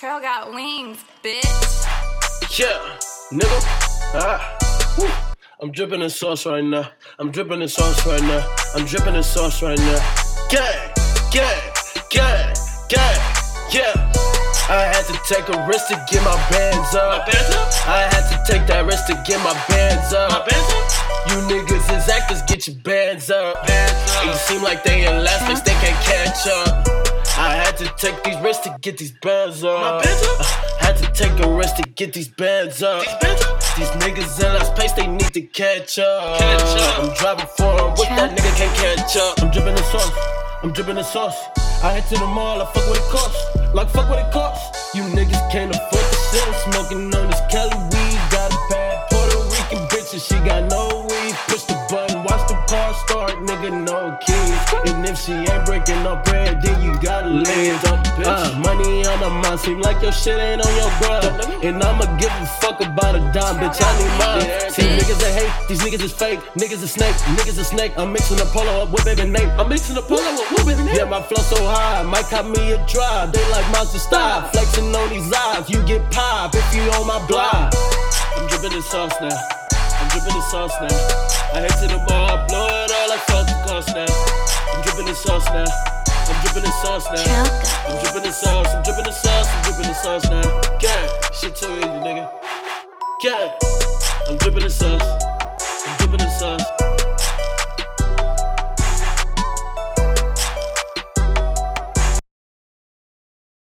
Trail got wings, bitch. Yeah, nigga. Ah. Woo. I'm dripping in sauce right now. I'm dripping in sauce right now. I'm dripping in sauce right now. Gang, gang, gang, gang, yeah. I had to take a risk to get my bands up. My bands up? I had to take that risk to get my bands up. My bands up? You niggas is actors, get your bands up. Bands up. You seem like they in take these risks to get these bands up. My bands up? had to take a risk to get these bands up. These bands up? These niggas in last place, they need to catch up. Catch up. I'm driving for him, with that nigga can't catch up. I'm dripping the sauce, I'm dripping the sauce. I head to the mall, I fuck what it costs. Like fuck what it costs. You niggas can't afford the shit. Smoking on this Cali weed. Nigga, no keys. And if she ain't breaking no bread, then you gotta leave. Uh, money on my mind, seem like your shit ain't on your grind. And I'ma give a fuck about a dime, bitch, I need mine. See, niggas that hate, these niggas is fake. Niggas is snake, niggas is snake. I'm mixing the polo up with baby Nate. I'm mixing the polo up with baby Nate. Yeah, my flow so high, might cop me a drive. They like monster style, flexing on these eyes. You get pop if you on my block. I'm dripping in sauce now. I'm dripping in sauce now. I head to the bar, blow it all like fuck the cost now. I'm dripping in sauce now. I'm dripping in sauce now. I'm dripping in sauce. I'm dripping in sauce. I'm dripping in sauce now. Gang, shit too easy, nigga. Gang, I'm dripping in sauce. I'm dripping in sauce.